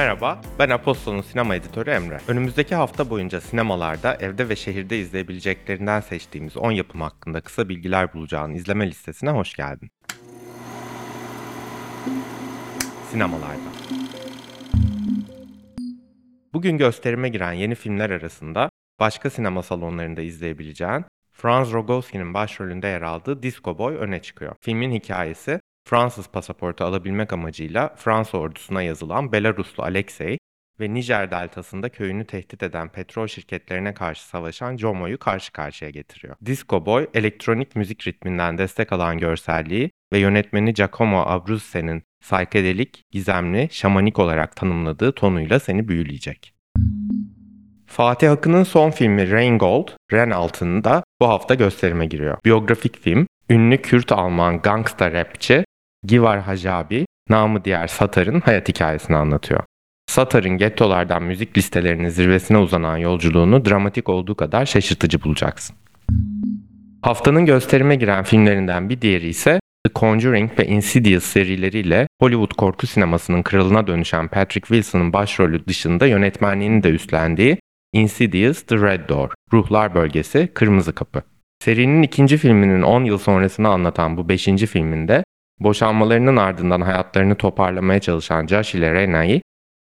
Merhaba, ben Apostol'un sinema editörü Emre. Önümüzdeki hafta boyunca sinemalarda evde ve şehirde izleyebileceklerinden seçtiğimiz 10 yapım hakkında kısa bilgiler bulacağın izleme listesine hoş geldin. Sinemalarda. Bugün gösterime giren yeni filmler arasında başka sinema salonlarında izleyebileceğin Franz Rogowski'nin başrolünde yer aldığı Disco Boy öne çıkıyor. Filmin hikayesi Fransız pasaportu alabilmek amacıyla Fransa ordusuna yazılan Belaruslu Alexey ve Nijer deltasında köyünü tehdit eden petrol şirketlerine karşı savaşan Jomo'yu karşı karşıya getiriyor. Disco Boy, elektronik müzik ritminden destek alan görselliği ve yönetmeni Giacomo Abruzze'nin saykedelik, gizemli, şamanik olarak tanımladığı tonuyla seni büyüleyecek. Fatih Akın'ın son filmi Rain Gold, Ren Altın'da bu hafta gösterime giriyor. Biyografik film, ünlü Kürt-Alman gangsta rapçi Givar Hajabi, namı diğer Satar'ın hayat hikayesini anlatıyor. Satar'ın gettolardan müzik listelerinin zirvesine uzanan yolculuğunu dramatik olduğu kadar şaşırtıcı bulacaksın. Haftanın gösterime giren filmlerinden bir diğeri ise The Conjuring ve Insidious serileriyle Hollywood korku sinemasının kralına dönüşen Patrick Wilson'ın başrolü dışında yönetmenliğini de üstlendiği Insidious The Red Door, Ruhlar Bölgesi, Kırmızı Kapı. Serinin ikinci filminin 10 yıl sonrasını anlatan bu beşinci filminde boşanmalarının ardından hayatlarını toparlamaya çalışan Josh ile Rena'yı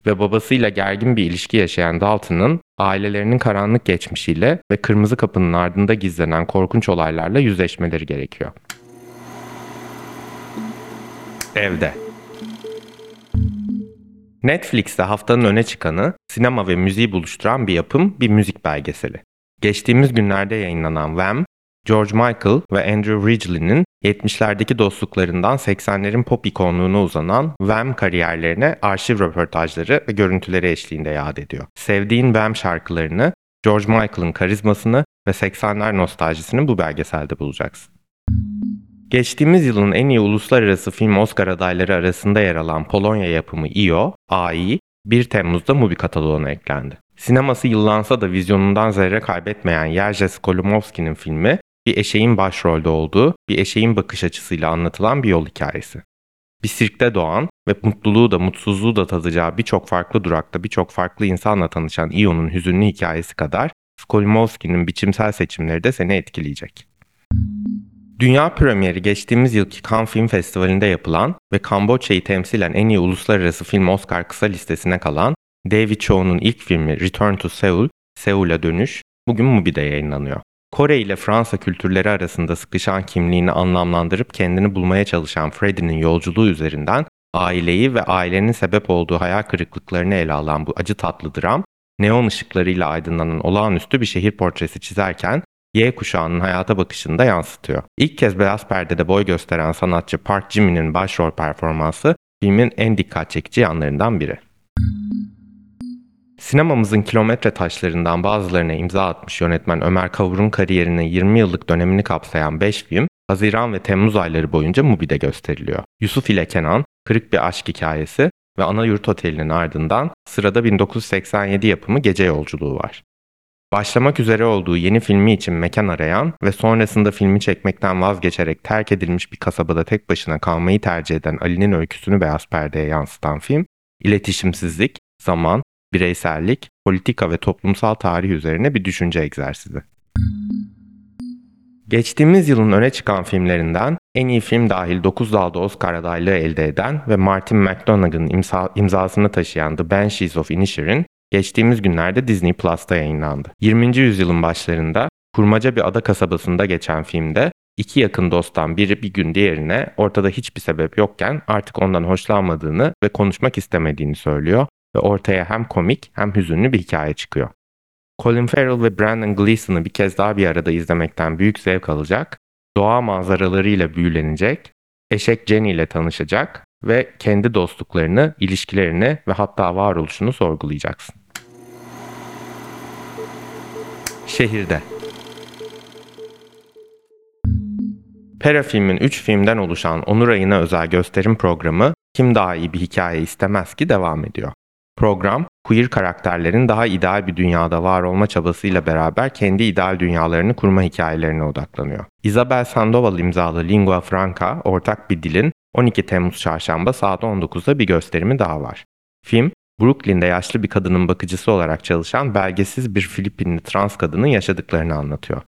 ve babasıyla gergin bir ilişki yaşayan Dalton'ın ailelerinin karanlık geçmişiyle ve kırmızı kapının ardında gizlenen korkunç olaylarla yüzleşmeleri gerekiyor. Evde Netflix'te haftanın öne çıkanı, sinema ve müziği buluşturan bir yapım, bir müzik belgeseli. Geçtiğimiz günlerde yayınlanan Wham, George Michael ve Andrew Ridgeley'nin 70'lerdeki dostluklarından 80'lerin pop ikonluğuna uzanan Wham kariyerlerine arşiv röportajları ve görüntüleri eşliğinde yad ediyor. Sevdiğin Wham şarkılarını, George Michael'ın karizmasını ve 80'ler nostaljisini bu belgeselde bulacaksın. Geçtiğimiz yılın en iyi uluslararası film Oscar adayları arasında yer alan Polonya yapımı IO, AI, 1 Temmuz'da Mubi kataloğuna eklendi. Sineması yıllansa da vizyonundan zerre kaybetmeyen Jerzy Skolimowski'nin filmi, bir eşeğin başrolde olduğu, bir eşeğin bakış açısıyla anlatılan bir yol hikayesi. Bir sirkte doğan ve mutluluğu da mutsuzluğu da tadacağı birçok farklı durakta birçok farklı insanla tanışan Io'nun hüzünlü hikayesi kadar Skolimowski'nin biçimsel seçimleri de seni etkileyecek. Dünya premieri geçtiğimiz yılki Cannes Film Festivali'nde yapılan ve Kamboçya'yı temsilen en iyi uluslararası film Oscar kısa listesine kalan David Cho'nun ilk filmi Return to Seoul, Seul'a dönüş, bugün Mubi'de yayınlanıyor. Kore ile Fransa kültürleri arasında sıkışan kimliğini anlamlandırıp kendini bulmaya çalışan Freddie'nin yolculuğu üzerinden aileyi ve ailenin sebep olduğu hayal kırıklıklarını ele alan bu acı tatlı dram, neon ışıklarıyla aydınlanan olağanüstü bir şehir portresi çizerken Y kuşağının hayata bakışını da yansıtıyor. İlk kez beyaz perdede boy gösteren sanatçı Park Jimin'in başrol performansı filmin en dikkat çekici yanlarından biri. Sinemamızın kilometre taşlarından bazılarına imza atmış yönetmen Ömer Kavur'un kariyerinin 20 yıllık dönemini kapsayan 5 film, Haziran ve Temmuz ayları boyunca Mubi'de gösteriliyor. Yusuf ile Kenan, Kırık Bir Aşk Hikayesi ve Ana Yurt Oteli'nin ardından sırada 1987 yapımı Gece Yolculuğu var. Başlamak üzere olduğu yeni filmi için mekan arayan ve sonrasında filmi çekmekten vazgeçerek terk edilmiş bir kasabada tek başına kalmayı tercih eden Ali'nin öyküsünü beyaz perdeye yansıtan film, iletişimsizlik, zaman, bireysellik, politika ve toplumsal tarih üzerine bir düşünce egzersizi. Geçtiğimiz yılın öne çıkan filmlerinden en iyi film dahil 9 dalda Oscar adaylığı elde eden ve Martin McDonagh'ın imza, imzasını taşıyan The Banshees of Inisherin geçtiğimiz günlerde Disney Plus'ta yayınlandı. 20. yüzyılın başlarında kurmaca bir ada kasabasında geçen filmde iki yakın dosttan biri bir gün diğerine ortada hiçbir sebep yokken artık ondan hoşlanmadığını ve konuşmak istemediğini söylüyor ve ortaya hem komik hem hüzünlü bir hikaye çıkıyor. Colin Farrell ve Brandon Gleeson'ı bir kez daha bir arada izlemekten büyük zevk alacak, doğa manzaralarıyla büyülenecek, eşek Jenny ile tanışacak ve kendi dostluklarını, ilişkilerini ve hatta varoluşunu sorgulayacaksın. Şehirde Pera filmin 3 filmden oluşan Onur Ayı'na özel gösterim programı Kim Daha iyi bir hikaye istemez ki devam ediyor. Program, queer karakterlerin daha ideal bir dünyada var olma çabasıyla beraber kendi ideal dünyalarını kurma hikayelerine odaklanıyor. Isabel Sandoval imzalı Lingua Franca, ortak bir dilin 12 Temmuz çarşamba saat 19'da bir gösterimi daha var. Film, Brooklyn'de yaşlı bir kadının bakıcısı olarak çalışan belgesiz bir Filipinli trans kadının yaşadıklarını anlatıyor.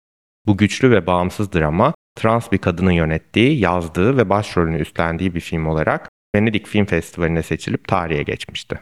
Bu güçlü ve bağımsız drama, trans bir kadının yönettiği, yazdığı ve başrolünü üstlendiği bir film olarak Venedik Film Festivali'ne seçilip tarihe geçmişti.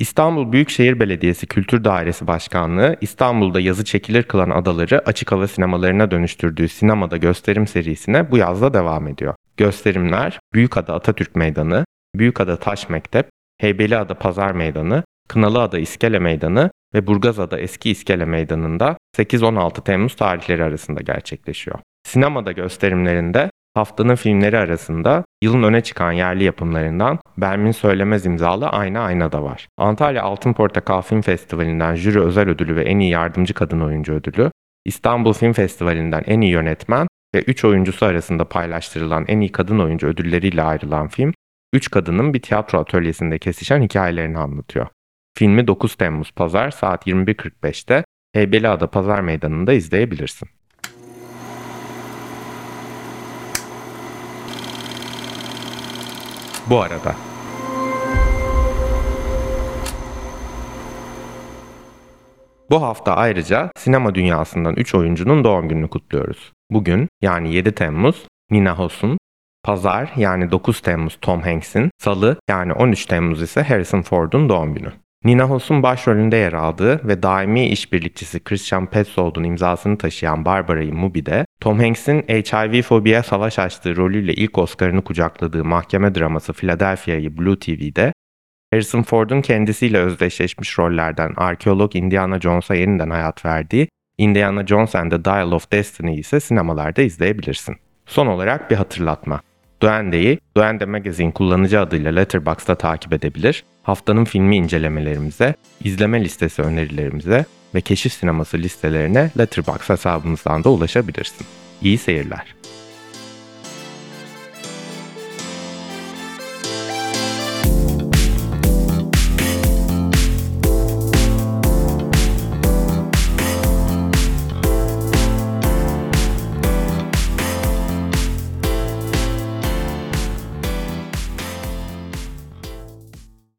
İstanbul Büyükşehir Belediyesi Kültür Dairesi Başkanlığı İstanbul'da yazı çekilir kılan adaları açık hava sinemalarına dönüştürdüğü sinemada gösterim serisine bu yazda devam ediyor. Gösterimler Büyükada Atatürk Meydanı, Büyükada Taş Mektep, Heybeliada Pazar Meydanı, Kınalıada İskele Meydanı ve Burgazada Eski İskele Meydanı'nda 8-16 Temmuz tarihleri arasında gerçekleşiyor. Sinemada gösterimlerinde haftanın filmleri arasında yılın öne çıkan yerli yapımlarından Bermin Söylemez imzalı Ayna Ayna da var. Antalya Altın Portakal Film Festivali'nden jüri özel ödülü ve en iyi yardımcı kadın oyuncu ödülü, İstanbul Film Festivali'nden en iyi yönetmen ve 3 oyuncusu arasında paylaştırılan en iyi kadın oyuncu ödülleriyle ayrılan film, 3 kadının bir tiyatro atölyesinde kesişen hikayelerini anlatıyor. Filmi 9 Temmuz Pazar saat 21.45'te Heybeliada Pazar Meydanı'nda izleyebilirsin. Bu arada Bu hafta ayrıca sinema dünyasından 3 oyuncunun doğum gününü kutluyoruz. Bugün yani 7 Temmuz Nina Hoss'un, Pazar yani 9 Temmuz Tom Hanks'in, Salı yani 13 Temmuz ise Harrison Ford'un doğum günü. Nina Hoss'un başrolünde yer aldığı ve daimi işbirlikçisi Christian Petzold'un imzasını taşıyan Barbara Mubi'de, Tom Hanks'in HIV fobiye savaş açtığı rolüyle ilk Oscar'ını kucakladığı mahkeme draması Philadelphia'yı Blue TV'de, Harrison Ford'un kendisiyle özdeşleşmiş rollerden arkeolog Indiana Jones'a yeniden hayat verdiği Indiana Jones and the Dial of Destiny ise sinemalarda izleyebilirsin. Son olarak bir hatırlatma. Duende'yi Duende Magazine kullanıcı adıyla Letterboxd'da takip edebilir, haftanın filmi incelemelerimize, izleme listesi önerilerimize ve keşif sineması listelerine Letterboxd hesabımızdan da ulaşabilirsin. İyi seyirler.